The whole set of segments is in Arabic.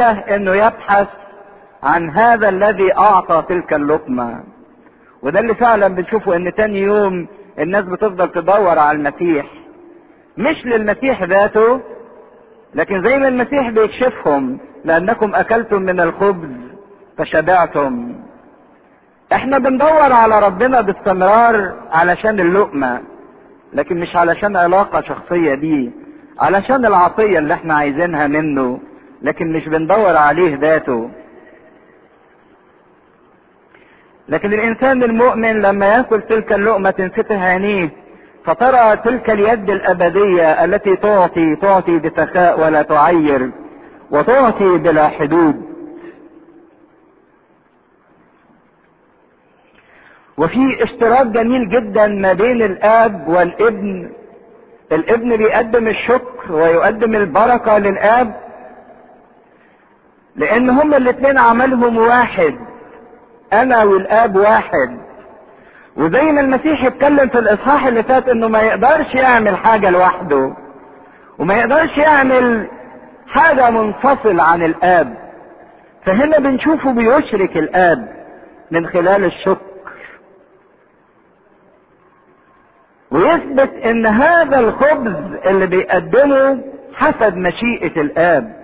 إنه يبحث عن هذا الذي أعطى تلك اللقمة. وده اللي فعلا بنشوفه إن تاني يوم الناس بتفضل تدور على المسيح. مش للمسيح ذاته لكن زي ما المسيح بيكشفهم لأنكم أكلتم من الخبز فشبعتم. إحنا بندور على ربنا باستمرار علشان اللقمة لكن مش علشان علاقة شخصية بيه علشان العطية اللي إحنا عايزينها منه. لكن مش بندور عليه ذاته. لكن الإنسان المؤمن لما يأكل تلك اللقمة تنفتح عينيه فترى تلك اليد الأبدية التي تعطي تعطي بسخاء ولا تعير وتعطي بلا حدود. وفي اشتراك جميل جدا ما بين الآب والابن. الابن بيقدم الشكر ويقدم البركة للآب لأن هما الاتنين عملهم واحد. أنا والآب واحد. وزي ما المسيح اتكلم في الإصحاح اللي فات إنه ما يقدرش يعمل حاجة لوحده. وما يقدرش يعمل حاجة منفصل عن الآب. فهنا بنشوفه بيشرك الآب من خلال الشكر. ويثبت إن هذا الخبز اللي بيقدمه حسب مشيئة الآب.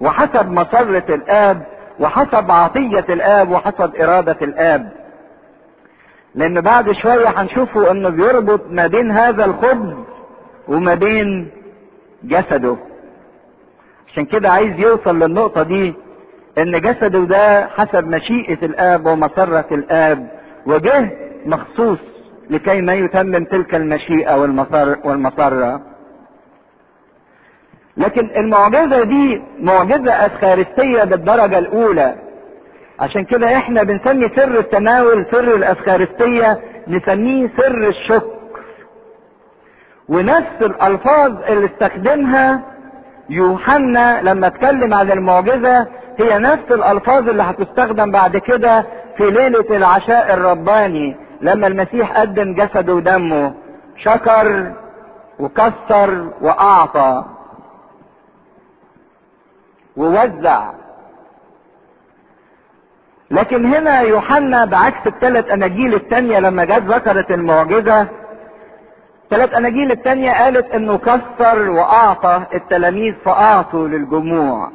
وحسب مسرة الآب وحسب عطية الآب وحسب إرادة الآب. لأن بعد شوية هنشوفه إنه بيربط ما بين هذا الخبز وما بين جسده. عشان كده عايز يوصل للنقطة دي إن جسده ده حسب مشيئة الآب ومسرة الآب وجه مخصوص لكي ما يتمم تلك المشيئة والمسر والمسرة لكن المعجزة دي معجزة أسخارستية بالدرجة الأولى. عشان كده إحنا بنسمي سر التناول سر الأسخارستية نسميه سر الشكر. ونفس الألفاظ اللي استخدمها يوحنا لما اتكلم عن المعجزة هي نفس الألفاظ اللي هتستخدم بعد كده في ليلة العشاء الرباني لما المسيح قدم جسده ودمه شكر وكسر وأعطى. ووزع. لكن هنا يوحنا بعكس الثلاث أناجيل التانية لما جت ذكرت المعجزة ثلاث أناجيل التانية قالت إنه كسر وأعطى التلاميذ فأعطوا للجموع.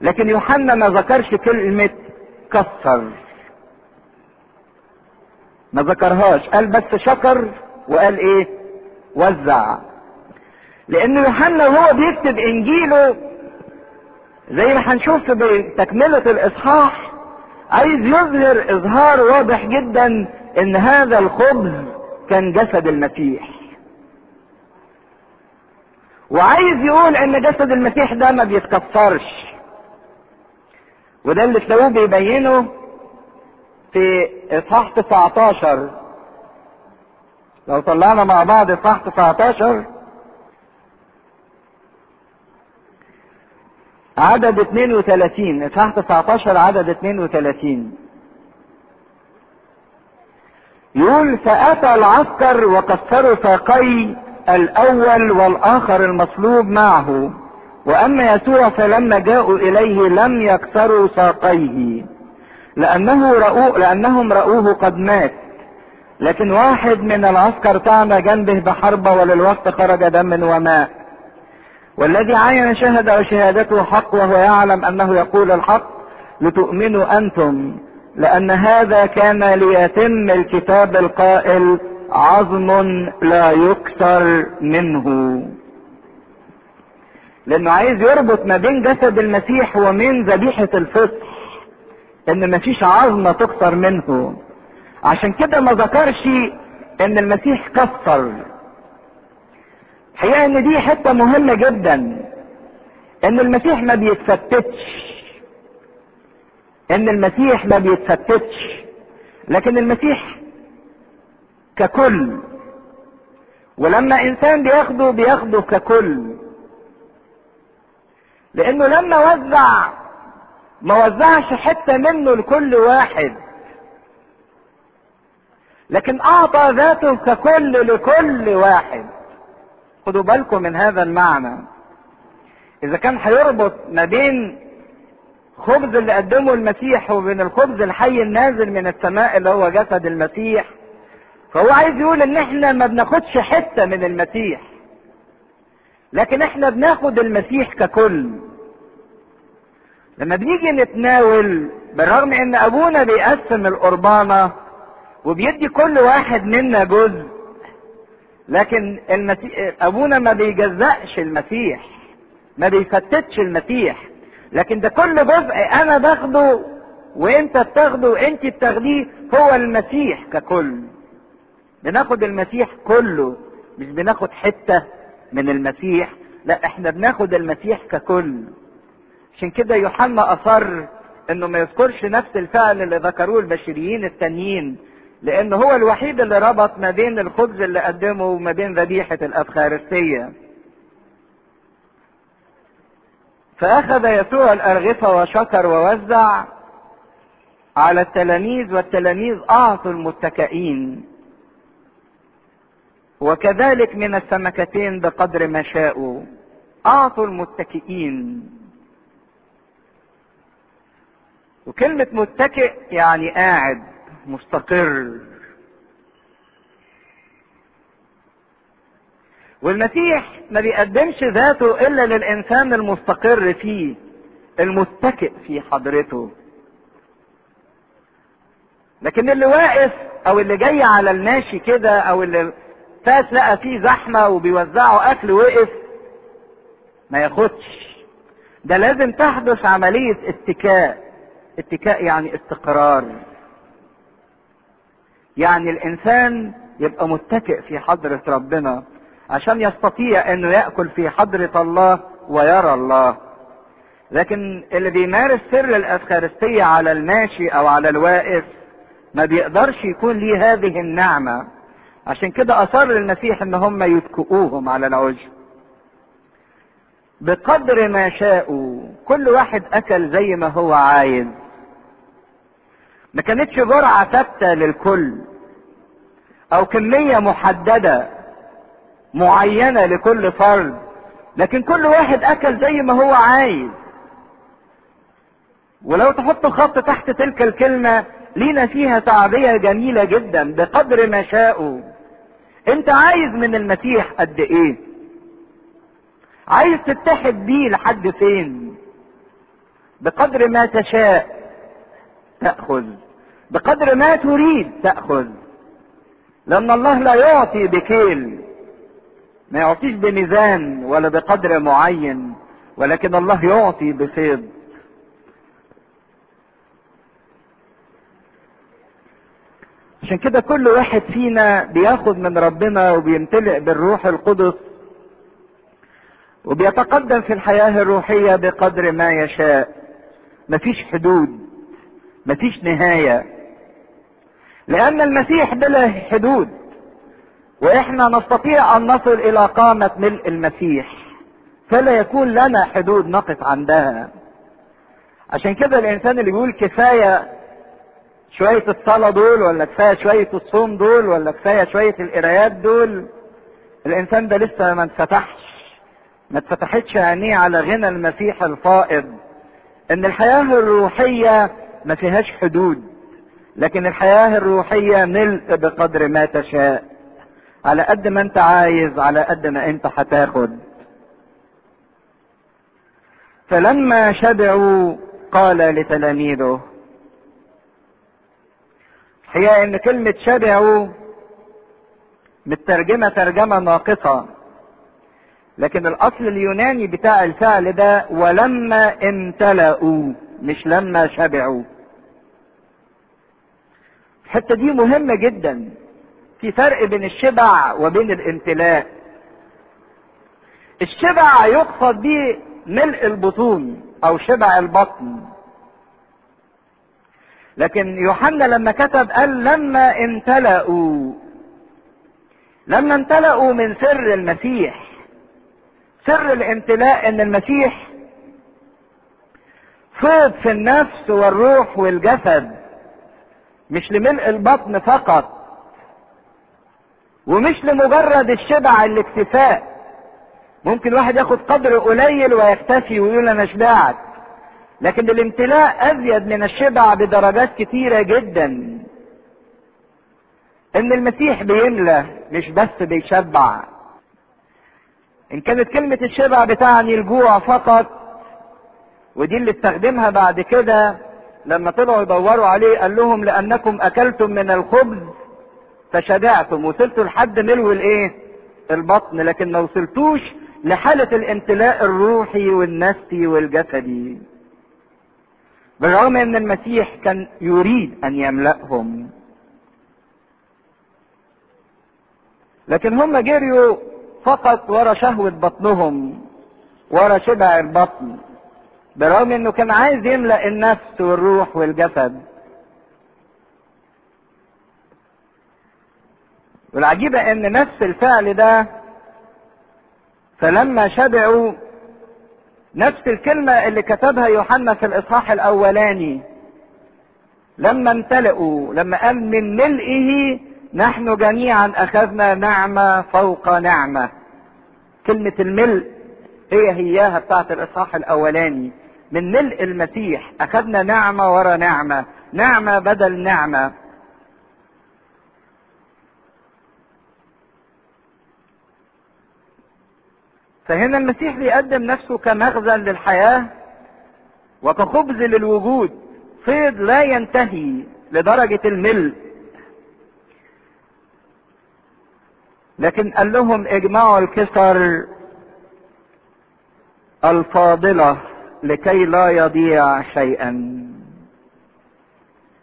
لكن يوحنا ما ذكرش كلمة كسر. ما ذكرهاش قال بس شكر وقال إيه؟ وزع. لأن يوحنا وهو بيكتب إنجيله زي ما هنشوف بتكملة الإصحاح عايز يظهر إظهار واضح جدا إن هذا الخبز كان جسد المسيح. وعايز يقول إن جسد المسيح ده ما بيتكسرش وده اللي تلاقوه بيبينه في إصحاح 19 لو طلعنا مع بعض إصحاح 19 عدد 32 اصحاح 19 عدد 32 يقول فأتى العسكر وكسروا ساقي الأول والآخر المصلوب معه وأما يسوع فلما جاءوا إليه لم يكسروا ساقيه لأنه رأوه لأنهم رأوه قد مات. لكن واحد من العسكر طعن جنبه بحربة وللوقت خرج دم وماء والذي عين شهد وشهادته حق وهو يعلم أنه يقول الحق لتؤمنوا أنتم لأن هذا كان ليتم الكتاب القائل عظم لا يكسر منه. لأنه عايز يربط ما بين جسد المسيح ومن ذبيحة الفصح إن مفيش عظمة تكسر منه. عشان كده ما ذكرش إن المسيح كسر الحقيقة إن دي حتة مهمة جدا إن المسيح ما بيتفتتش. إن المسيح ما بيتفتتش. لكن المسيح ككل. ولما إنسان بياخده بياخده ككل. لأنه لما وزع ما وزعش حتة منه لكل واحد. لكن أعطى ذاته ككل لكل واحد. خدوا بالكم من هذا المعنى. إذا كان هيربط ما بين خبز اللي قدمه المسيح وبين الخبز الحي النازل من السماء اللي هو جسد المسيح فهو عايز يقول إن إحنا ما بناخدش حتة من المسيح. لكن إحنا بناخد المسيح ككل. لما بنيجي نتناول بالرغم إن أبونا بيقسم القربانة وبيدي كل واحد منا جزء لكن المسيح أبونا ما بيجزأش المسيح ما بيفتتش المسيح. لكن ده كل جزء أنا باخده وأنت بتاخده وأنت بتاخديه هو المسيح ككل. بناخد المسيح كله مش بناخد حتة من المسيح لا إحنا بناخد المسيح ككل. عشان كده يوحنا أصر إنه ما يذكرش نفس الفعل اللي ذكروه البشريين التانيين. لأن هو الوحيد اللي ربط ما بين الخبز اللي قدمه وما بين ذبيحة الأفخارستية. فأخذ يسوع الأرغفة وشكر ووزع على التلاميذ والتلاميذ أعطوا المتكئين. وكذلك من السمكتين بقدر ما شاءوا. أعطوا المتكئين. وكلمة متكئ يعني قاعد. مستقر. والمسيح ما بيقدمش ذاته إلا للإنسان المستقر فيه المتكئ في حضرته. لكن اللي واقف أو اللي جاي على الماشي كده أو اللي فاس لقى فيه زحمة وبيوزعوا أكل وقف ما ياخدش. ده لازم تحدث عملية اتكاء. اتكاء يعني استقرار. يعني الإنسان يبقى متكئ في حضرة ربنا عشان يستطيع إنه يأكل في حضرة الله ويرى الله. لكن اللي بيمارس سر الإفخارستية على الماشي أو على الواقف ما بيقدرش يكون ليه هذه النعمة. عشان كده أصر المسيح إن هم يتكئوهم على العجب بقدر ما شاءوا كل واحد أكل زي ما هو عايز. ما كانتش جرعة ثابتة للكل أو كمية محددة معينة لكل فرد لكن كل واحد أكل زي ما هو عايز. ولو تحط خط تحت تلك الكلمة لينا فيها تعبية جميلة جدا بقدر ما شاءوا أنت عايز من المسيح قد إيه؟ عايز تتحد بيه لحد فين؟ بقدر ما تشاء تأخذ. بقدر ما تريد تأخذ. لأن الله لا يعطي بكيل. ما يعطيش بميزان ولا بقدر معين ولكن الله يعطي بفيض عشان كده كل واحد فينا بياخد من ربنا وبيمتلئ بالروح القدس وبيتقدم في الحياة الروحية بقدر ما يشاء. مفيش حدود مفيش نهاية. لأن المسيح بلا حدود. وإحنا نستطيع أن نصل إلى قامة ملء المسيح. فلا يكون لنا حدود نقف عندها. عشان كده الإنسان اللي بيقول كفاية شوية الصلاة دول ولا كفاية شوية الصوم دول ولا كفاية شوية القرايات دول الإنسان ده لسه ما انفتحش. ما اتفتحتش عينيه على غنى المسيح الفائض. إن الحياة الروحية ما فيهاش حدود. لكن الحياة الروحية ملء بقدر ما تشاء. على قد ما انت عايز على قد ما انت هتاخد. فلما شبعوا قال لتلاميذه هي إن كلمة شبعوا مترجمة ترجمة ناقصة. لكن الأصل اليوناني بتاع الفعل ده ولما امتلأوا مش لما شبعوا. الحتة دي مهمة جدا. في فرق بين الشبع وبين الامتلاء. الشبع يقصد به ملء البطون أو شبع البطن. لكن يوحنا لما كتب قال لما امتلأوا. لما امتلأوا من سر المسيح. سر الامتلاء إن المسيح فيض في النفس والروح والجسد. مش لملء البطن فقط ومش لمجرد الشبع الاكتفاء. ممكن واحد ياخد قدر قليل ويكتفي ويقول أنا شبعت لكن الامتلاء أزيد من الشبع بدرجات كتيرة جدا. إن المسيح بيملى مش بس بيشبع. إن كانت كلمة الشبع بتعني الجوع فقط ودي اللي استخدمها بعد كده. لما طلعوا يدوروا عليه قال لهم لأنكم أكلتم من الخبز فشبعتم وصلتوا لحد ملو الإيه؟ البطن لكن ما وصلتوش لحالة الامتلاء الروحي والنفسي والجسدي. بالرغم ان المسيح كان يريد أن يملأهم. لكن هم جريوا فقط ورا شهوة بطنهم ورا شبع البطن. برغم إنه كان عايز يملأ النفس والروح والجسد. والعجيبة إن نفس الفعل ده فلما شبعوا نفس الكلمة اللي كتبها يوحنا في الإصحاح الأولاني لما امتلئوا لما قال من ملئه نحن جميعا أخذنا نعمة فوق نعمة. كلمة الملء هي هياها بتاعت الإصحاح الأولاني. من ملء المسيح أخذنا نعمة ورا نعمة نعمة بدل نعمة. فهنا المسيح بيقدم نفسه كمخزن للحياة وكخبز للوجود. فيض لا ينتهي لدرجة الملء. لكن قال لهم اجمعوا الكسر الفاضلة. لكي لا يضيع شيئا.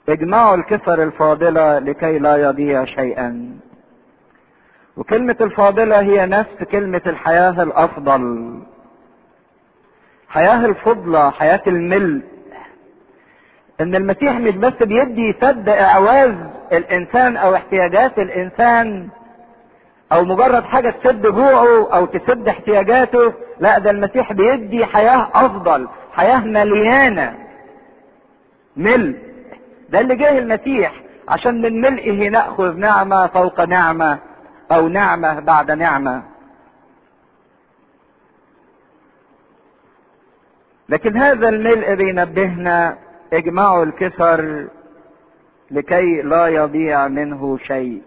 اجمعوا الكسر الفاضلة لكي لا يضيع شيئا. وكلمة الفاضلة هي نفس كلمة الحياة الأفضل. حياة الفضلة حياة الملء. إن المسيح مش بس بيدي سد إعواز الإنسان أو احتياجات الإنسان أو مجرد حاجة تسد جوعه أو تسد احتياجاته لا ده المسيح بيدي حياة أفضل حياة مليانة. ملء. ده اللي جه المسيح عشان من ملئه نأخذ نعمة فوق نعمة أو نعمة بعد نعمة. لكن هذا الملء بينبهنا اجمعوا الكسر لكي لا يضيع منه شيء.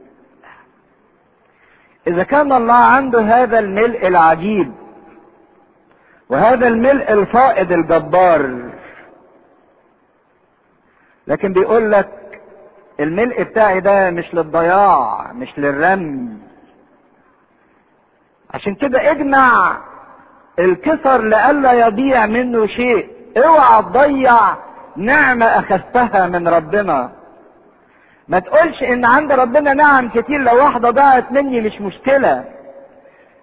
إذا كان الله عنده هذا الملء العجيب وهذا الملء الفائض الجبار لكن بيقول لك الملء بتاعي ده مش للضياع مش للرمي. عشان كده اجمع الكسر لئلا يضيع منه شيء. اوعى تضيع نعمة أخذتها من ربنا. ما تقولش إن عند ربنا نعم كتير لو واحدة ضاعت مني مش مشكلة.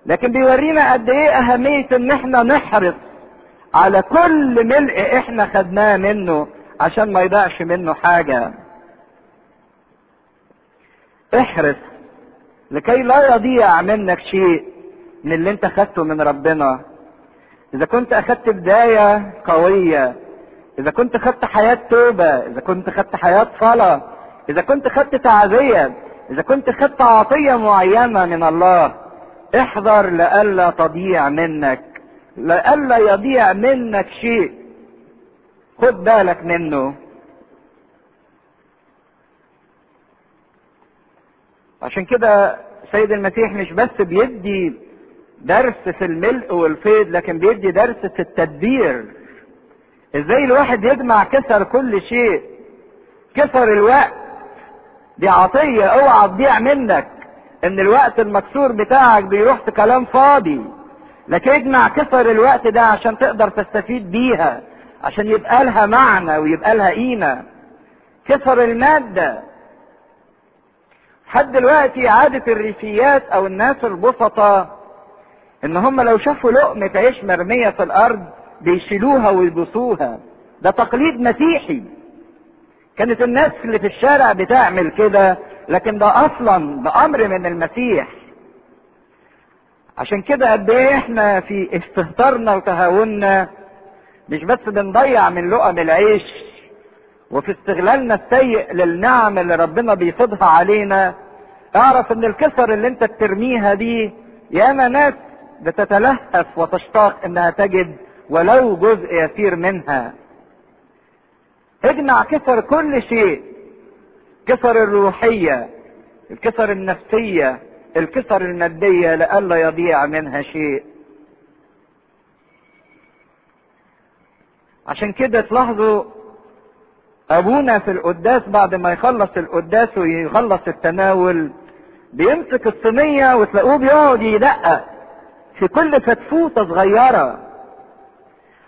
لكن بيورينا قد إيه أهمية إن إحنا نحرص على كل ملء إحنا خدناه منه عشان ما يضيعش منه حاجة. احرص لكي لا يضيع منك شيء من اللي انت خدته من ربنا. إذا كنت أخدت بداية قوية إذا كنت خدت حياة توبة إذا كنت خدت حياة صلاة إذا كنت خدت تعزية إذا كنت خدت عطية معينة من الله احذر لئلا تضيع منك لئلا يضيع منك شيء. خد بالك منه. عشان كده سيد المسيح مش بس بيدي درس في الملء والفيض لكن بيدي درس في التدبير. إزاي الواحد يجمع كسر كل شيء؟ كسر الوقت. دي عطية اوعى تضيع منك إن الوقت المكسور بتاعك بيروح في كلام فاضي. لكن اجمع كسر الوقت ده عشان تقدر تستفيد بيها عشان يبقى لها معنى ويبقى لها قيمة. كسر المادة. لحد دلوقتي عادة الريفيات أو الناس البسطة إن هم لو شافوا لقمة عيش مرمية في الأرض بيشيلوها ويبصوها. ده تقليد مسيحي. كانت الناس اللي في الشارع بتعمل كده لكن ده أصلا ده أمر من المسيح. عشان كده قد إيه إحنا في استهتارنا وتهاوننا مش بس بنضيع من لقم العيش وفي استغلالنا السيء للنعم اللي ربنا بيفيضها علينا. اعرف إن الكسر اللي أنت بترميها دي ياما ناس بتتلهف وتشتاق إنها تجد ولو جزء يسير منها. اجمع كسر كل شيء. كسر الروحية الكسر النفسية الكسر المادية لئلا يضيع منها شيء. عشان كده تلاحظوا أبونا في القداس بعد ما يخلص القداس ويخلص التناول بيمسك الصينية وتلاقوه بيقعد يدقق في كل فتفوتة صغيرة.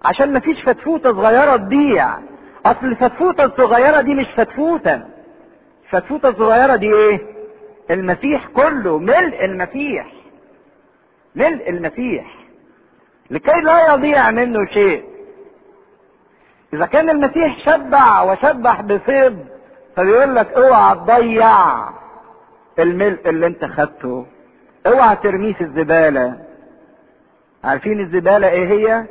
عشان مفيش فتفوتة صغيرة تضيع. أصل الفتفوتة الصغيرة دي مش فتفوتة الفتفوتة الصغيرة دي إيه؟ المسيح كله ملء المسيح. ملء المسيح. لكي لا يضيع منه شيء. إذا كان المسيح شبع وشبح بفيض فبيقول لك اوعى تضيع الملء اللي انت خدته. اوعى ترميه في الزبالة. عارفين الزبالة إيه هي؟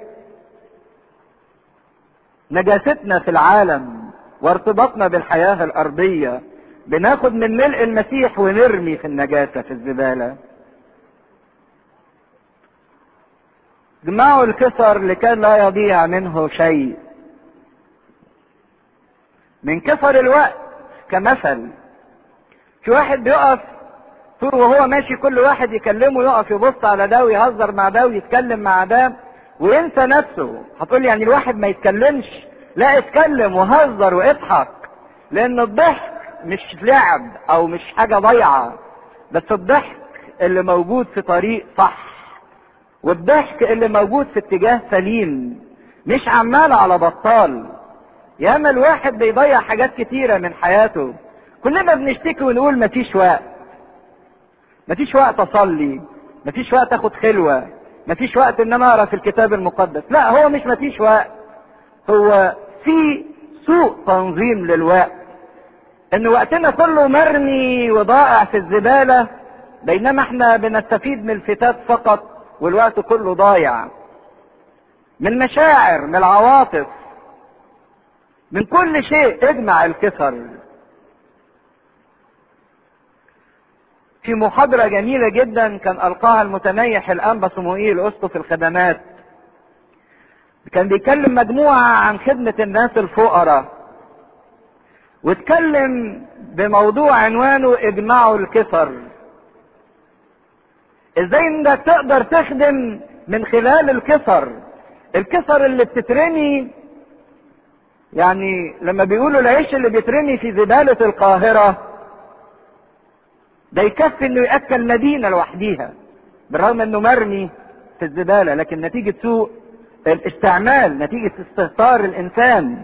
نجاستنا في العالم وارتباطنا بالحياة الأرضية بناخد من ملء المسيح ونرمي في النجاسة في الزبالة. جمعوا الكسر لكي لا يضيع منه شيء. من كسر الوقت كمثل في واحد بيقف طول وهو ماشي كل واحد يكلمه يقف يبص على ده ويهزر مع ده ويتكلم مع ده وينسى نفسه. هتقول يعني الواحد ما يتكلمش. لا اتكلم وهزر واضحك. لأن الضحك مش لعب أو مش حاجة ضايعة. بس الضحك اللي موجود في طريق صح. والضحك اللي موجود في اتجاه سليم. مش عمال على بطال. ياما الواحد بيضيع حاجات كتيرة من حياته. كلنا بنشتكي ونقول مفيش وقت. مفيش وقت أصلي. مفيش وقت أخد خلوة. مفيش وقت إن أنا أقرأ في الكتاب المقدس. لا هو مش مفيش وقت. هو في سوء تنظيم للوقت. إن وقتنا كله مرمي وضائع في الزبالة بينما إحنا بنستفيد من الفتات فقط والوقت كله ضايع. من مشاعر من العواطف من كل شيء. اجمع الكسر في محاضرة جميلة جدا كان ألقاها المتنيح الأنبا صموئيل أسقف الخدمات. كان بيكلم مجموعة عن خدمة الناس الفقراء واتكلم بموضوع عنوانه اجمعوا الكسر إزاي انك تقدر تخدم من خلال الكسر الكسر اللي بتترمي يعني لما بيقولوا العيش اللي بيترمي في زبالة القاهرة ده يكفي إنه يأكل مدينة لوحديها بالرغم إنه مرمي في الزبالة لكن نتيجة سوء الاستعمال نتيجة استهتار الإنسان.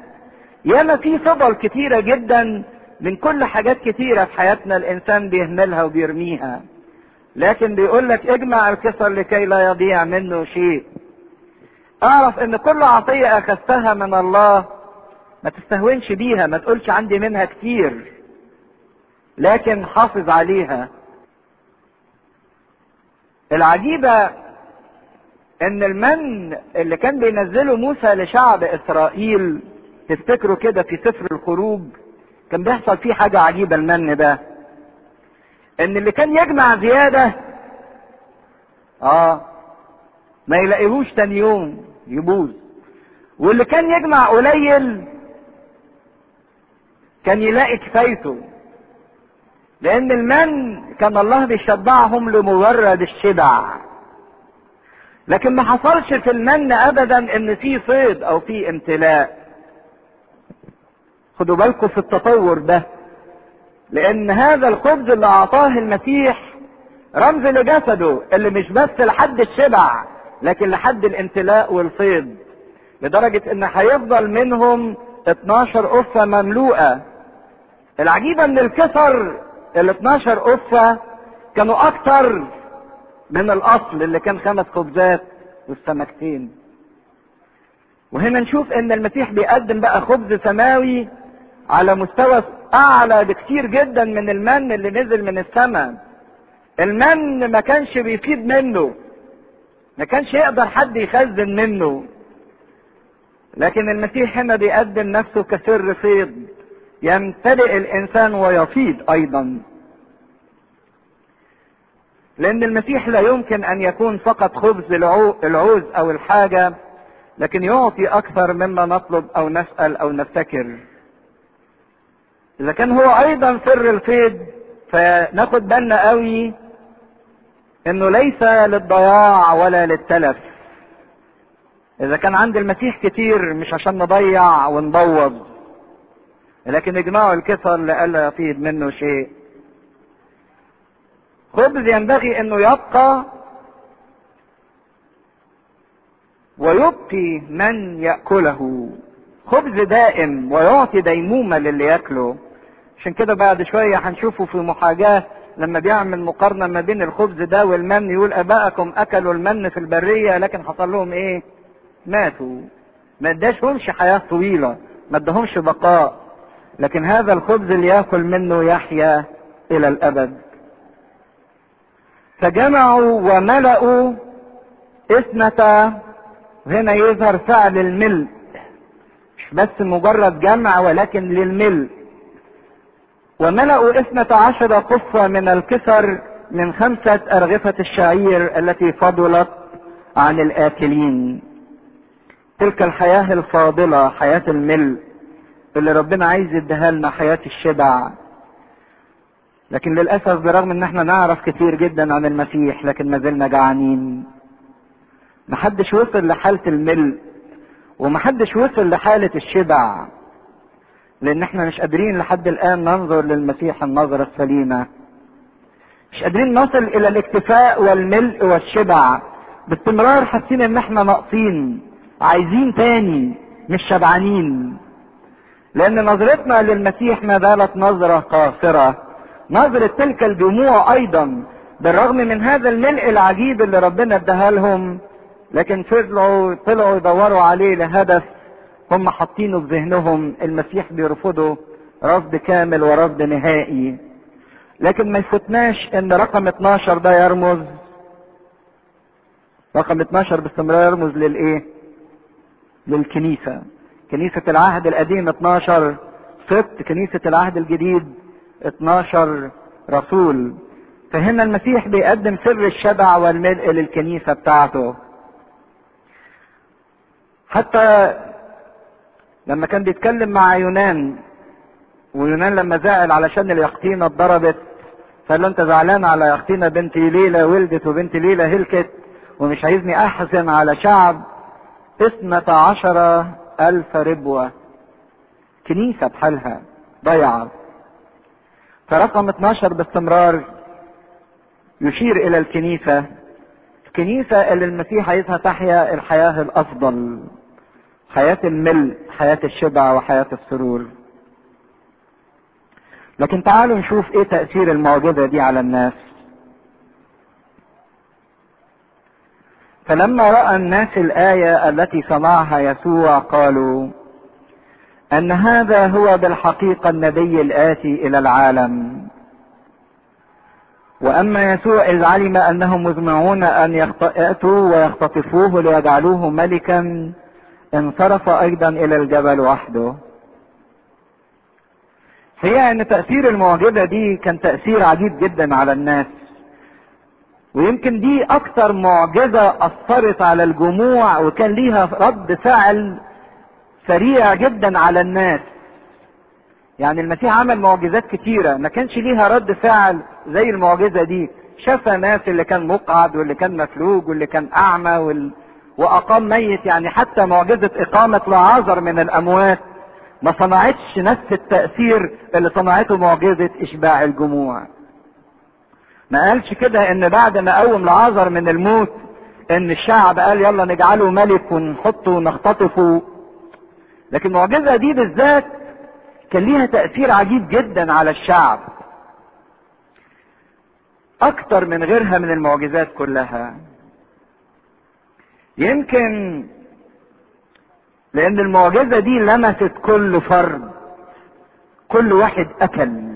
ياما في فضل كتيرة جدا من كل حاجات كتيرة في حياتنا الإنسان بيهملها وبيرميها. لكن بيقول لك اجمع الكسر لكي لا يضيع منه شيء. أعرف إن كل عطية أخذتها من الله ما تستهونش بيها ما تقولش عندي منها كتير. لكن حافظ عليها. العجيبة إن المن اللي كان بينزله موسى لشعب إسرائيل تفتكروا كده في سفر الخروج كان بيحصل فيه حاجة عجيبة المن ده. إن اللي كان يجمع زيادة آه ما يلاقيهوش تاني يوم يبوظ. واللي كان يجمع قليل كان يلاقي كفايته. لأن المن كان الله بيشبعهم لمجرد الشبع. لكن ما حصلش في المن ابدا إن في صيد أو في امتلاء. خدوا بالكم في التطور ده. لأن هذا الخبز اللي أعطاه المسيح رمز لجسده اللي مش بس لحد الشبع لكن لحد الامتلاء والصيد. لدرجة إن هيفضل منهم 12 قفة مملوءة. العجيبة إن الكسر ال 12 قفة كانوا أكتر من الأصل اللي كان خمس خبزات والسمكتين. وهنا نشوف إن المسيح بيقدم بقى خبز سماوي على مستوى أعلى بكتير جدا من المن اللي نزل من السماء. المن ما كانش بيفيد منه ما كانش يقدر حد يخزن منه. لكن المسيح هنا بيقدم نفسه كسر فيض يمتلئ الإنسان ويفيض أيضا. لأن المسيح لا يمكن أن يكون فقط خبز العوز أو الحاجة لكن يعطي أكثر مما نطلب أو نسأل أو نفتكر. إذا كان هو أيضا سر الفيض فناخد بالنا قوي إنه ليس للضياع ولا للتلف. إذا كان عند المسيح كتير مش عشان نضيع ونبوظ. لكن اجمعوا الكسر لألا يفيض منه شيء. خبز ينبغي انه يبقى ويبقي من يأكله. خبز دائم ويعطي ديمومة للي يأكله. عشان كده بعد شوية هنشوفه في محاجاة لما بيعمل مقارنة ما بين الخبز ده والمن يقول ابائكم أكلوا المن في البرية لكن حصل لهم إيه؟ ماتوا. ما اداشهمش حياة طويلة ما ادهمش بقاء. لكن هذا الخبز اللي ياكل منه يحيا إلى الأبد. فجمعوا وملأوا اثنتا هنا يظهر فعل الملء. مش بس مجرد جمع ولكن للملء. وملأوا اثنتا عشر قصة من الكسر من خمسة أرغفة الشعير التي فضلت عن الآكلين. تلك الحياة الفاضلة حياة الملء. اللي ربنا عايز يديها لنا حياة الشبع. لكن للأسف برغم إن إحنا نعرف كتير جدا عن المسيح لكن ما زلنا جعانين. محدش وصل لحالة الملء ومحدش وصل لحالة الشبع. لأن إحنا مش قادرين لحد الآن ننظر للمسيح النظرة السليمة. مش قادرين نصل إلى الاكتفاء والملء والشبع. باستمرار حاسين إن إحنا ناقصين عايزين تاني مش شبعانين. لأن نظرتنا للمسيح ما زالت نظرة قاصرة. نظرة تلك الجموع أيضا بالرغم من هذا الملء العجيب اللي ربنا اداها لهم لكن فضلوا طلعوا يدوروا عليه لهدف هم حاطينه في ذهنهم المسيح بيرفضه رفض كامل ورفض نهائي. لكن ما يفوتناش إن رقم 12 ده يرمز. رقم 12 باستمرار يرمز للإيه؟ للكنيسة. كنيسة العهد القديم 12 سبت كنيسة العهد الجديد 12 رسول. فهنا المسيح بيقدم سر الشبع والملء للكنيسة بتاعته. حتى لما كان بيتكلم مع يونان ويونان لما زعل علشان اليقطينة اتضربت فقال له أنت زعلان على يقطينة بنت ليلى ولدت وبنت ليلى هلكت ومش عايزني أحزن على شعب اثنة عشر ألف ربوة. كنيسة بحالها. ضيعت فرقم 12 باستمرار. يشير إلى الكنيسة. الكنيسة اللي المسيح عايزها تحيا الحياة الأفضل. حياة الملء حياة الشبع وحياة السرور. لكن تعالوا نشوف إيه تأثير المعجزة دي على الناس. فلما رأى الناس الآية التي صنعها يسوع قالوا أن هذا هو بالحقيقة النبي الآتي إلى العالم. وأما يسوع إذ علم أنهم مزمعون أن يأتوا ويختطفوه ليجعلوه ملكا انصرف أيضا إلى الجبل وحده. هي أن تأثير المعجزة دي كان تأثير عجيب جدا على الناس. ويمكن دي أكثر معجزة أثرت على الجموع وكان ليها رد فعل سريع جدا على الناس. يعني المسيح عمل معجزات كتيرة ما كانش ليها رد فعل زي المعجزة دي. شاف ناس اللي كان مقعد واللي كان مفلوج واللي كان أعمى وال... وأقام ميت يعني حتى معجزة إقامة لعازر من الأموات. ما صنعتش نفس التأثير اللي صنعته معجزة إشباع الجموع. ما قالش كده إن بعد ما قوم لعازر من الموت إن الشعب قال يلا نجعله ملك ونحطه ونختطفه. لكن المعجزه دي بالذات كان ليها تأثير عجيب جدا على الشعب. أكتر من غيرها من المعجزات كلها. يمكن لأن المعجزة دي لمست كل فرد كل واحد أكل.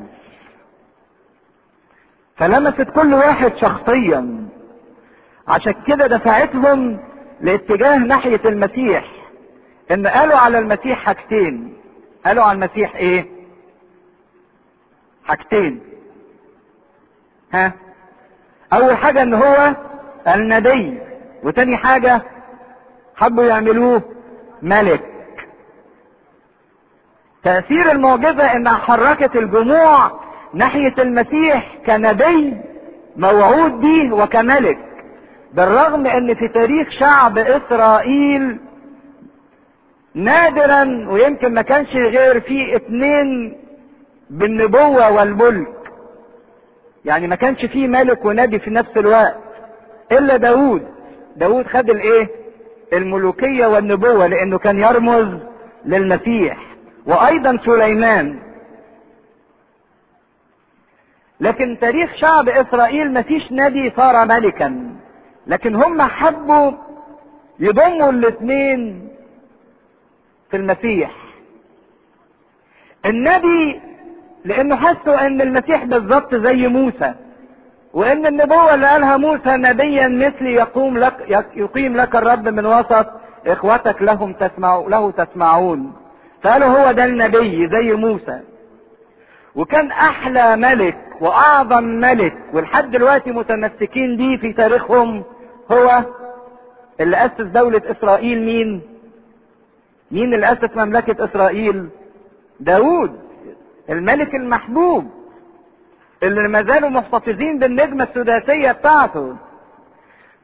فلمست كل واحد شخصيا. عشان كده دفعتهم لاتجاه ناحية المسيح. إن قالوا على المسيح حاجتين. قالوا على المسيح إيه؟ حاجتين. ها؟ أول حاجة إن هو النبي وتاني حاجة حبوا يعملوه ملك. تأثير المعجزة إنها حركت الجموع ناحية المسيح كنبي موعود به وكملك. بالرغم إن في تاريخ شعب إسرائيل نادرا ويمكن ما كانش غير في اتنين بالنبوة والملك. يعني ما كانش فيه ملك ونبي في نفس الوقت. إلا داود داود خد الإيه؟ الملوكية والنبوة لأنه كان يرمز للمسيح. وأيضا سليمان. لكن تاريخ شعب إسرائيل مفيش نبي صار ملكا. لكن هم حبوا يضموا الاثنين في المسيح. النبي لأنه حسوا إن المسيح بالظبط زي موسى وإن النبوة اللي قالها موسى نبيا مثلي يقوم لك يقيم لك الرب من وسط إخوتك لهم تسمع له تسمعون. فقالوا هو ده النبي زي موسى. وكان أحلى ملك وأعظم ملك ولحد دلوقتي متمسكين بيه في تاريخهم هو اللي اسس دولة إسرائيل مين؟ مين اللي اسس مملكة إسرائيل؟ داود الملك المحبوب اللي ما زالوا محتفظين بالنجمة السداسية بتاعته.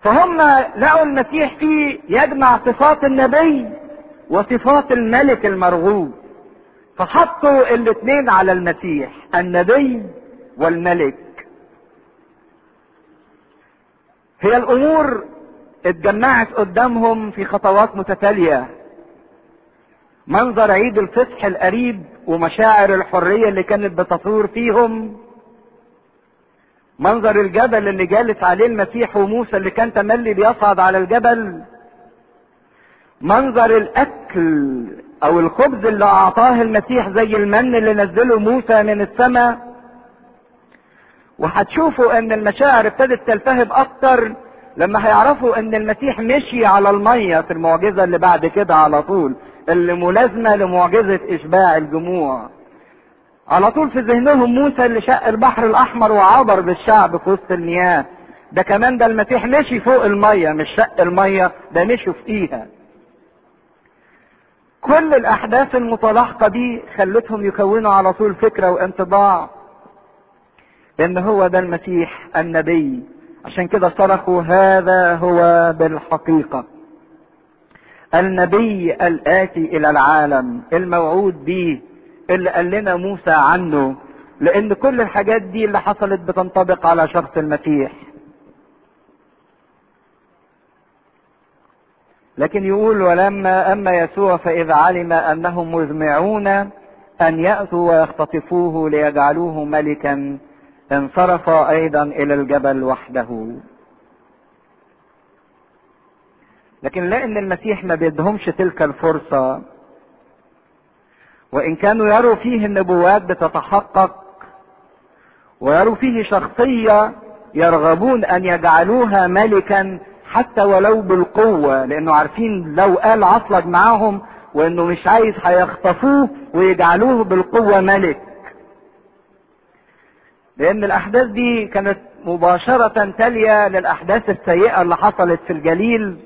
فهم لقوا المسيح فيه يجمع صفات النبي وصفات الملك المرغوب. فحطوا الاثنين على المسيح النبي والملك. هي الأمور اتجمعت قدامهم في خطوات متتالية. منظر عيد الفصح القريب ومشاعر الحرية اللي كانت بتثور فيهم. منظر الجبل اللي جالس عليه المسيح وموسى اللي كان تملي بيصعد على الجبل. منظر الأكل أو الخبز اللي أعطاه المسيح زي المن اللي نزله موسى من السماء. وهتشوفوا إن المشاعر ابتدت تلتهب أكتر لما هيعرفوا إن المسيح مشي على المية في المعجزة اللي بعد كده على طول اللي ملازمة لمعجزة إشباع الجموع. على طول في ذهنهم موسى اللي شق البحر الأحمر وعبر بالشعب في وسط المياه. ده كمان ده المسيح مشي فوق المية مش شق المية ده مشوا فيها كل الأحداث المتلاحقة دي خلتهم يكونوا على طول فكرة وانطباع إن هو ده المسيح النبي. عشان كده صرخوا هذا هو بالحقيقة. النبي الآتي إلى العالم الموعود به اللي قال لنا موسى عنه لأن كل الحاجات دي اللي حصلت بتنطبق على شخص المسيح. لكن يقول ولما أما يسوع فإذا علم أنهم مزمعون أن يأتوا ويختطفوه ليجعلوه ملكا انصرف أيضا إلى الجبل وحده. لكن لأن المسيح ما بيدهمش تلك الفرصة. وإن كانوا يروا فيه النبوات بتتحقق ويروا فيه شخصية يرغبون أن يجعلوها ملكا حتى ولو بالقوة لأنه عارفين لو قال عصلك معاهم وإنه مش عايز هيخطفوه ويجعلوه بالقوة ملك. لأن الأحداث دي كانت مباشرة تالية للأحداث السيئة اللي حصلت في الجليل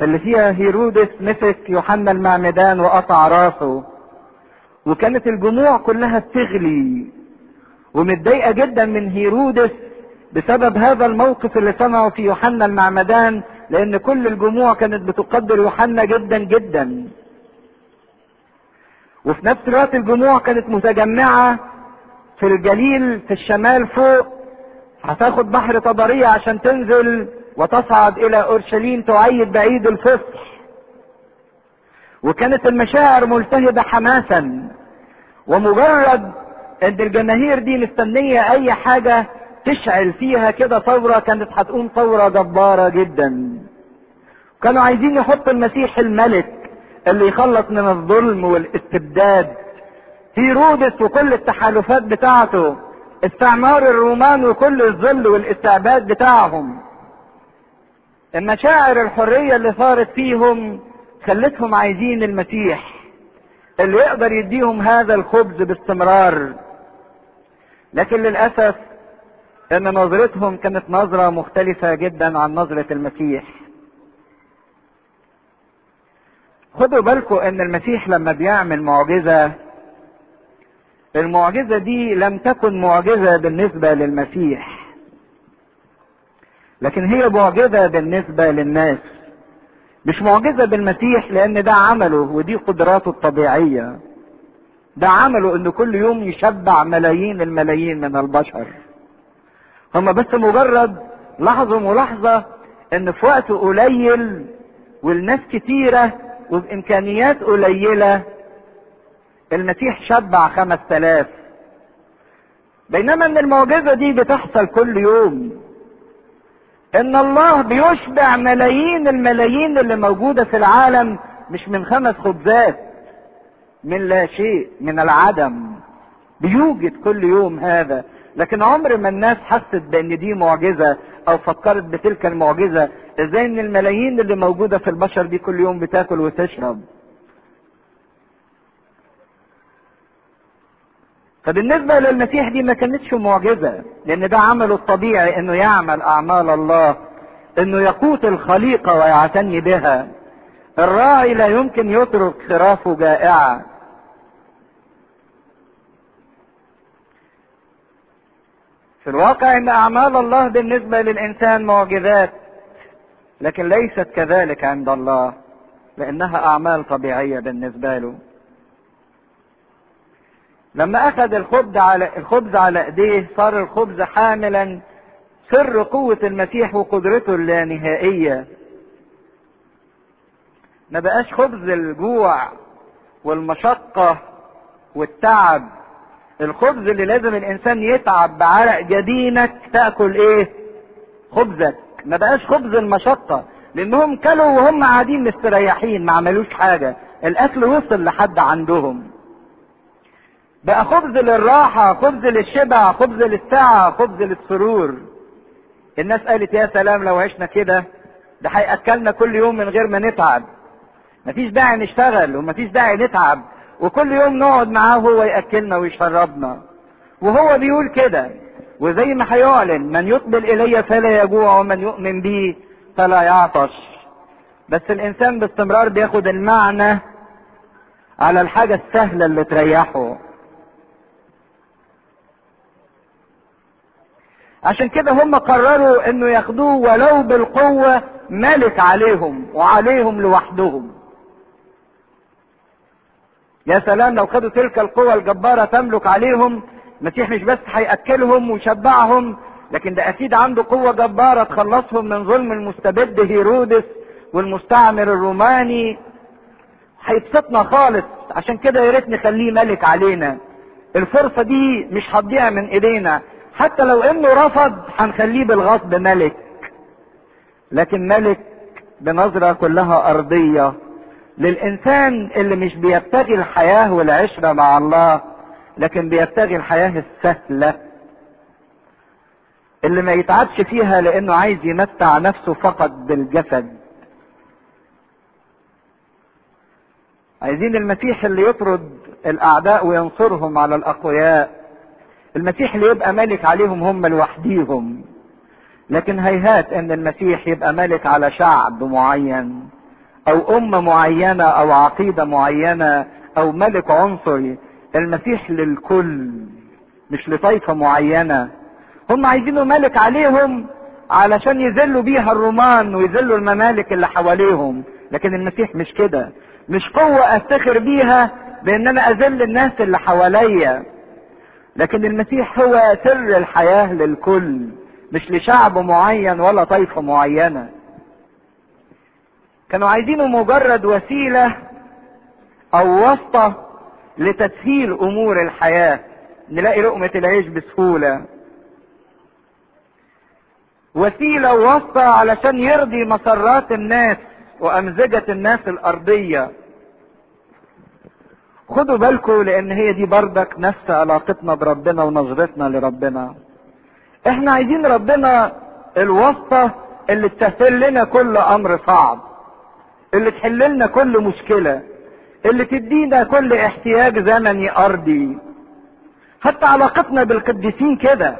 اللي فيها هيرودس مسك يوحنا المعمدان وقطع راسه. وكانت الجموع كلها بتغلي ومتضايقة جدا من هيرودس بسبب هذا الموقف اللي سمعوا في يوحنا المعمدان لأن كل الجموع كانت بتقدر يوحنا جدا جدا. وفي نفس الوقت الجموع كانت متجمعة في الجليل في الشمال فوق هتاخد بحر طبرية عشان تنزل وتصعد إلى أورشليم تعيد بعيد الفصح. وكانت المشاعر ملتهبة حماسا ومجرد إن الجماهير دي مستنية أي حاجة تشعل فيها كده ثورة كانت هتقوم ثورة جبارة جدا. كانوا عايزين يحطوا المسيح الملك اللي يخلص من الظلم والاستبداد هيرودس وكل التحالفات بتاعته استعمار الرومان وكل الذل والاستعباد بتاعهم. المشاعر الحرية اللي صارت فيهم خلتهم عايزين المسيح اللي يقدر يديهم هذا الخبز باستمرار. لكن للأسف ان نظرتهم كانت نظرة مختلفة جدا عن نظرة المسيح. خدوا بالكم إن المسيح لما بيعمل معجزة المعجزة دي لم تكن معجزة بالنسبة للمسيح لكن هي معجزة بالنسبة للناس. مش معجزة بالمسيح لأن ده عمله ودي قدراته الطبيعية. ده عمله انه كل يوم يشبع ملايين الملايين من البشر. هم بس مجرد لحظة ملاحظة إن في وقت قليل والناس كتيرة وبإمكانيات قليلة المسيح شبع خمس تلاف بينما إن المعجزة دي بتحصل كل يوم. إن الله بيشبع ملايين الملايين اللي موجودة في العالم مش من خمس خبزات من لا شيء من العدم. بيوجد كل يوم هذا. لكن عمر ما الناس حست بأن دي معجزة أو فكرت بتلك المعجزة إزاي إن الملايين اللي موجودة في البشر دي كل يوم بتاكل وتشرب؟ فبالنسبة للمسيح دي ما كانتش معجزة لأن ده عمله الطبيعي إنه يعمل أعمال الله إنه يقوت الخليقة ويعتني بها. الراعي لا يمكن يترك خرافه جائعة في الواقع إن أعمال الله بالنسبة للإنسان معجزات لكن ليست كذلك عند الله لأنها أعمال طبيعية بالنسبة له. لما أخذ الخبز على الخبز على إيديه صار الخبز حاملا سر قوة المسيح وقدرته اللانهائية. ما بقاش خبز الجوع والمشقة والتعب الخبز اللي لازم الإنسان يتعب بعرق جبينك تأكل إيه؟ خبزك. ما بقاش خبز المشقة لأنهم كلوا وهم قاعدين مستريحين ما عملوش حاجة. الأكل وصل لحد عندهم. بقى خبز للراحة خبز للشبع خبز للسعة خبز للسرور. الناس قالت يا سلام لو عشنا كده. ده هيأكلنا كل يوم من غير ما نتعب. مفيش داعي نشتغل ومفيش داعي نتعب. وكل يوم نقعد معاه هو يأكلنا ويشربنا. وهو بيقول كده وزي ما هيعلن من يقبل إلي فلا يجوع ومن يؤمن بي فلا يعطش. بس الإنسان باستمرار بياخد المعنى على الحاجة السهلة اللي تريحه. عشان كده هم قرروا إنه ياخدوه ولو بالقوة ملك عليهم وعليهم لوحدهم. يا سلام لو خدوا تلك القوة الجبارة تملك عليهم المسيح مش بس هيأكلهم ويشبعهم لكن ده أكيد عنده قوة جبارة تخلصهم من ظلم المستبد هيرودس والمستعمر الروماني. هيبسطنا خالص عشان كده يا ريت نخليه ملك علينا. الفرصة دي مش هتضيع من إيدينا. حتى لو إنه رفض هنخليه بالغصب ملك. لكن ملك بنظرة كلها أرضية. للإنسان اللي مش بيبتغي الحياة والعشرة مع الله لكن بيبتغي الحياة السهلة. اللي ما يتعبش فيها لأنه عايز يمتع نفسه فقط بالجسد. عايزين المسيح اللي يطرد الأعداء وينصرهم على الأقوياء. المسيح اللي يبقى ملك عليهم هم لوحديهم. لكن هيهات إن المسيح يبقى ملك على شعب معين. أو امه معينة أو عقيدة معينة أو ملك عنصري المسيح للكل مش لطائفه معينة. هم عايزينه ملك عليهم علشان يذلوا بيها الرومان ويذلوا الممالك اللي حواليهم. لكن المسيح مش كده. مش قوة أفتخر بيها بأن أنا أذل الناس اللي حواليا. لكن المسيح هو سر الحياة للكل مش لشعب معين ولا طائفة معينة. كانوا عايزينه مجرد وسيلة أو واسطة لتسهيل أمور الحياة نلاقي لقمة العيش بسهولة. وسيلة واسطة علشان يرضي مسرات الناس وأمزجة الناس الأرضية. خدوا بالكم لأن هي دي بردك نفس علاقتنا بربنا ونظرتنا لربنا. إحنا عايزين ربنا الواسطة اللي تسهل لنا كل أمر صعب. اللي تحل لنا كل مشكلة اللي تدينا كل احتياج زمني أرضي. حتى علاقتنا بالقديسين كده.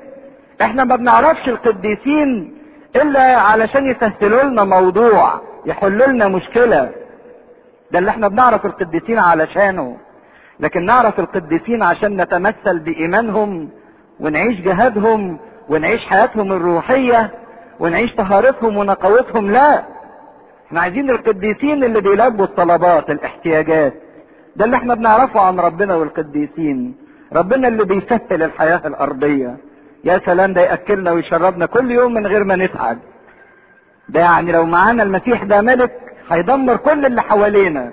إحنا ما بنعرفش القديسين إلا علشان يسهلوا لنا موضوع يحلوا لنا مشكلة. ده اللي إحنا بنعرف القديسين علشانه. لكن نعرف القديسين عشان نتمثل بإيمانهم ونعيش جهادهم ونعيش حياتهم الروحية ونعيش طهارتهم ونقاوتهم لا. إحنا عايزين القديسين اللي بيلبوا الطلبات الاحتياجات. ده اللي إحنا بنعرفه عن ربنا والقديسين. ربنا اللي بيسهل الحياة الأرضية. يا سلام ده يأكلنا ويشربنا كل يوم من غير ما نتعب. ده يعني لو معانا المسيح ده ملك هيدمر كل اللي حوالينا.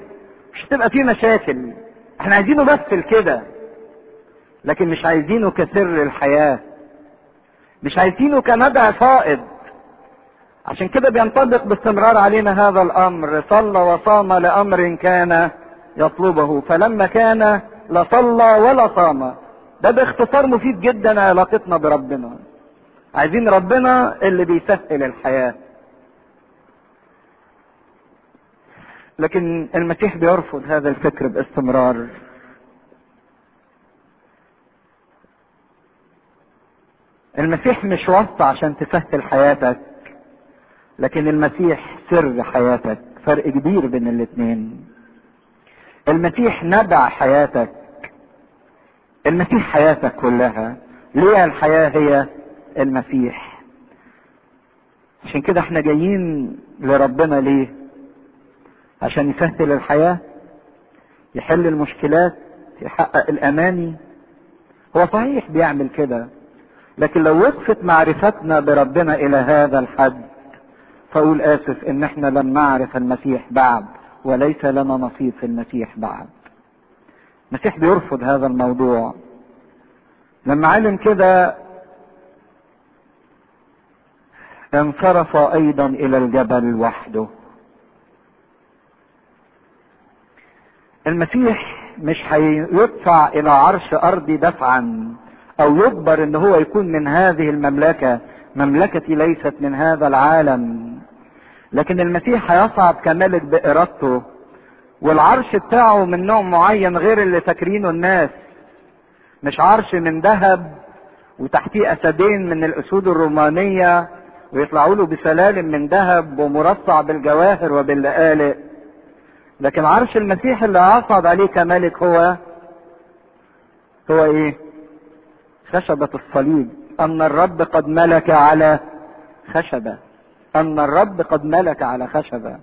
مش هتبقى فيه مشاكل. إحنا عايزينه بس كده لكن مش عايزينه كسر الحياة. مش عايزينه كنبع فائض. عشان كده بينطبق باستمرار علينا هذا الأمر. صلى وصام لأمر كان يطلبه فلما كان لا صلى ولا صام. ده باختصار مفيد جدا علاقتنا بربنا. عايزين ربنا اللي بيسهل الحياة. لكن المسيح بيرفض هذا الفكر باستمرار. المسيح مش واسطة عشان تسهل حياتك. لكن المسيح سر حياتك فرق كبير بين الاتنين. المسيح نبع حياتك. المسيح حياتك كلها. ليه الحياة هي المسيح؟ عشان كده إحنا جايين لربنا ليه؟ عشان يسهل الحياة يحل المشكلات يحقق الأماني. هو صحيح بيعمل كده لكن لو وقفت معرفتنا بربنا إلى هذا الحد فأقول آسف إن إحنا لم نعرف المسيح بعد وليس لنا نصيب في المسيح بعد. المسيح بيرفض هذا الموضوع. لما علم كده انصرف أيضا إلى الجبل وحده. المسيح مش هيدفع إلى عرش أرضي دفعا أو يجبر إن هو يكون من هذه المملكة. مملكتي ليست من هذا العالم. لكن المسيح هيصعد كملك بارادته والعرش بتاعه من نوع معين غير اللي فاكرينه الناس. مش عرش من ذهب وتحتيه أسدين من الأسود الرومانية ويطلعوا له بسلالم من ذهب ومرصع بالجواهر وباللآلئ لكن عرش المسيح اللي عصد عليه كملك هو هو إيه؟ خشبة الصليب. أن الرب قد ملك على خشبة. أن الرب قد ملك على خشبة.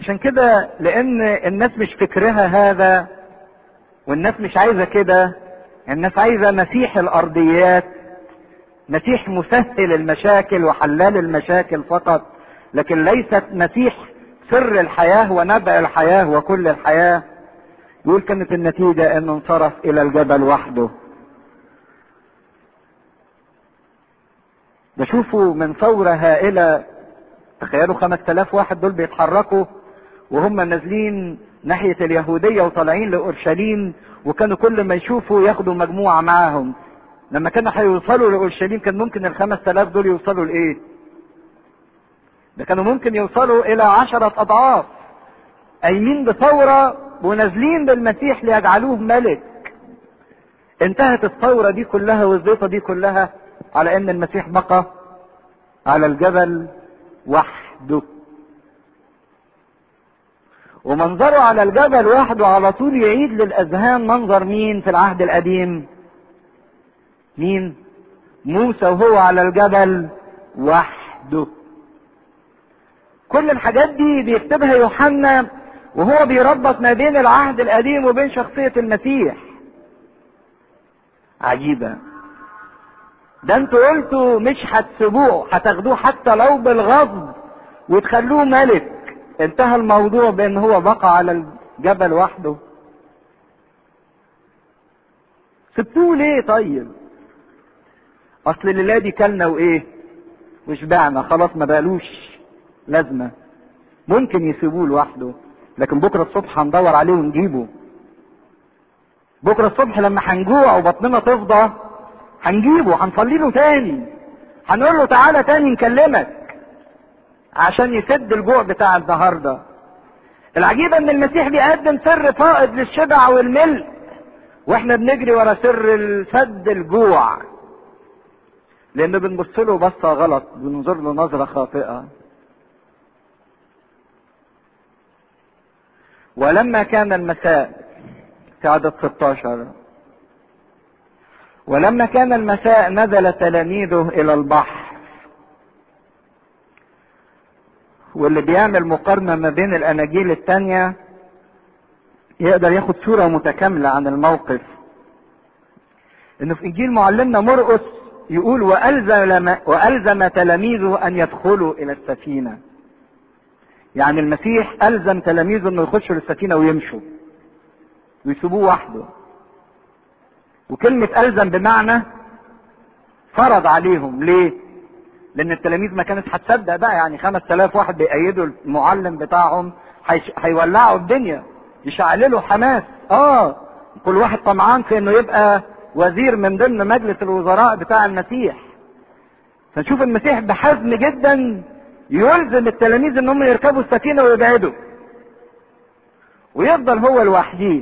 عشان كده لأن الناس مش فكرها هذا والناس مش عايزة كده. الناس عايزة مسيح الأرضيات مسيح مسهل المشاكل وحلال المشاكل فقط. لكن ليست مسيح سر الحياة ونبع الحياة وكل الحياة. يقول كانت النتيجة انه انصرف إلى الجبل وحده. ده شوفوا من ثورة هائلة تخيلوا خمس تلاف واحد دول بيتحركوا وهم نازلين ناحية اليهودية وطالعين لأورشليم وكانوا كل ما يشوفوا ياخدوا مجموعة معاهم لما كانوا هيوصلوا لأورشليم كان ممكن الخمس تلاف دول يوصلوا لإيه؟ ده كانوا ممكن يوصلوا إلى عشرة أضعاف قايمين بثورة ونازلين بالمسيح ليجعلوه ملك انتهت الثورة دي كلها والزيطة دي كلها على إن المسيح بقى على الجبل وحده. ومنظره على الجبل وحده على طول يعيد للأذهان منظر مين في العهد القديم؟ مين؟ موسى وهو على الجبل وحده. كل الحاجات دي بيكتبها يوحنا وهو بيربط ما بين العهد القديم وبين شخصية المسيح. عجيبة. ده أنتوا قلتوا مش هتسيبوه هتاخدوه حتى لو بالغضب وتخلوه ملك. انتهى الموضوع بان هو بقى على الجبل وحده. سبتوه ليه طيب؟ اصل الليلة دي كلنا وايه؟ وشبعنا خلاص ما بقالوش لازمة. ممكن يسيبوه لوحده لكن بكرة الصبح هندور عليه ونجيبه. بكرة الصبح لما هنجوع وبطننا تفضى هنجيبه هنصلي له تاني. هنقول له تعالى تاني نكلمك. عشان يسد الجوع بتاع النهارده. العجيب إن المسيح بيقدم سر فائض للشبع والملء. وإحنا بنجري ورا سر سد الجوع. لأن بنبص له بصة غلط بننظر له نظرة خاطئة. ولما كان المساء في عدد 16 ولما كان المساء نزل تلاميذه إلى البحر واللي بيعمل مقارنة ما بين الأناجيل التانية يقدر ياخد صورة متكاملة عن الموقف إنه في إنجيل معلمنا مرقس يقول وألزم وألزم تلاميذه أن يدخلوا إلى السفينة. يعني المسيح ألزم تلاميذه إنه يخشوا للسفينة ويمشوا. ويسيبوه وحده. وكلمة ألزم بمعنى فرض عليهم. ليه؟ لأن التلاميذ ما كانت هتصدق بقى. يعني 5000 واحد بيأيدوا المعلم بتاعهم هيولعوا الدنيا يشعللوا حماس. آه كل واحد طمعان في إنه يبقى وزير من ضمن مجلس الوزراء بتاع المسيح. فنشوف المسيح بحزم جدا يلزم التلاميذ انهم يركبوا السفينة ويبعدوا. ويفضل هو لوحده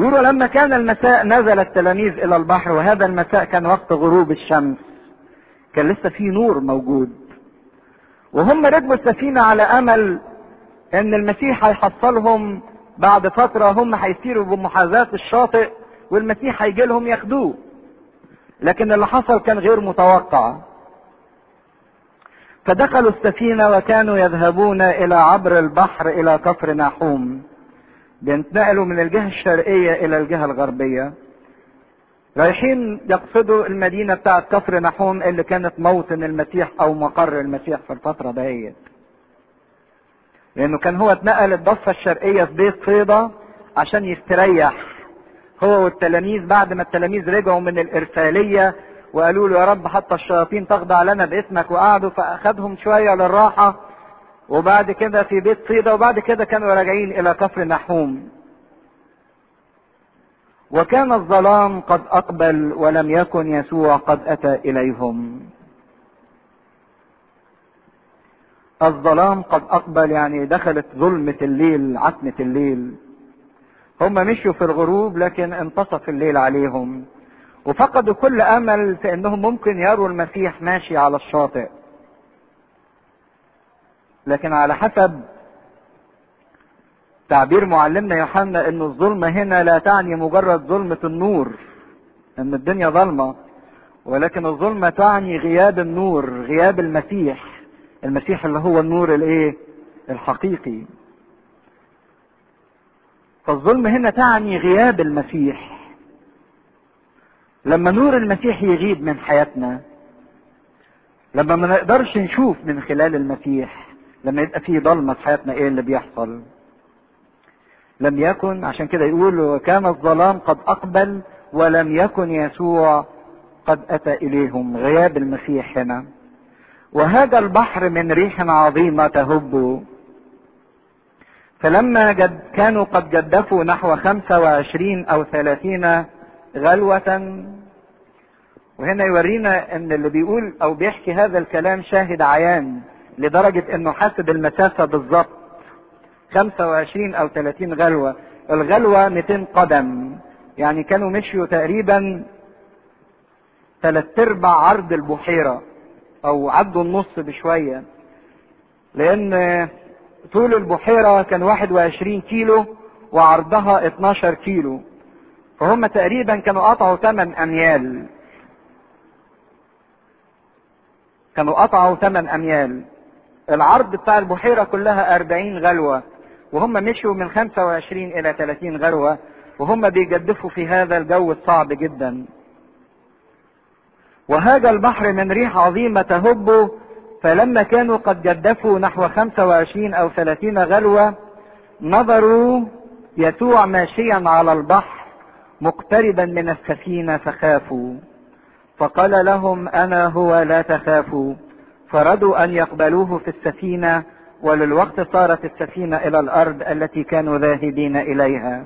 يقولوا لما كان المساء نزل التلاميذ إلى البحر وهذا المساء كان وقت غروب الشمس. كان لسه في نور موجود. وهم ركبوا السفينة على أمل إن المسيح هيحصلهم بعد فترة هم هيسيروا بمحاذاة الشاطئ والمسيح هيجي لهم ياخدوه. لكن اللي حصل كان غير متوقع. فدخلوا السفينة وكانوا يذهبون إلى عبر البحر إلى كفر ناحوم. بينتقلوا من الجهة الشرقية إلى الجهة الغربية رايحين يقصدوا المدينة بتاعت كفر نحوم اللي كانت موطن المسيح أو مقر المسيح في الفترة دهيت. لأنه كان هو اتنقل الضفة الشرقية في بيت صيدا عشان يستريح هو والتلاميذ بعد ما التلاميذ رجعوا من الإرسالية وقالوا له يا رب حتى الشياطين تخضع لنا باسمك وقعدوا فأخذهم شوية للراحة وبعد كده في بيت صيدا وبعد كده كانوا راجعين إلى كفر نحوم. وكان الظلام قد أقبل ولم يكن يسوع قد أتى إليهم. الظلام قد أقبل يعني دخلت ظلمة الليل عتمة الليل. هم مشوا في الغروب لكن انتصف الليل عليهم. وفقدوا كل أمل في إنهم ممكن يروا المسيح ماشي على الشاطئ. لكن على حسب تعبير معلمنا يوحنا إن الظلمه هنا لا تعني مجرد ظلمة النور إن الدنيا ظلمة ولكن الظلمة تعني غياب النور غياب المسيح المسيح اللي هو النور الإيه؟ الحقيقي. فالظلم هنا تعني غياب المسيح. لما نور المسيح يغيب من حياتنا لما ما نقدرش نشوف من خلال المسيح لما يبقى في ضلمة في حياتنا إيه اللي بيحصل؟ لم يكن عشان كده يقول وكان الظلام قد أقبل ولم يكن يسوع قد أتى إليهم غياب المسيح هنا. وهذا البحر من ريح عظيمة تهب. فلما جد كانوا قد جدفوا نحو خمسة وعشرين أو ثلاثين غلوة. وهنا يورينا إن اللي بيقول أو بيحكي هذا الكلام شاهد عيان. لدرجة إنه حاسب المسافة بالظبط 25 أو 30 غلوة. الغلوة 200 قدم. يعني كانوا مشيوا تقريبا ثلاث أرباع عرض البحيرة أو عدوا النص بشوية. لأن طول البحيرة كان 21 كيلو وعرضها 12 كيلو. فهم تقريبا كانوا قطعوا 8 أميال. كانوا قطعوا 8 أميال. العرض بتاع البحيرة كلها 40 غلوة وهم مشوا من 25 إلى 30 غلوة وهم بيجدفوا في هذا الجو الصعب جدا. وهذا البحر من ريح عظيمة تهب فلما كانوا قد جدفوا نحو 25 أو 30 غلوة نظروا يسوع ماشيا على البحر مقتربا من السفينة فخافوا. فقال لهم أنا هو لا تخافوا. فردوا أن يقبلوه في السفينة وللوقت صارت السفينة إلى الأرض التي كانوا ذاهبين إليها.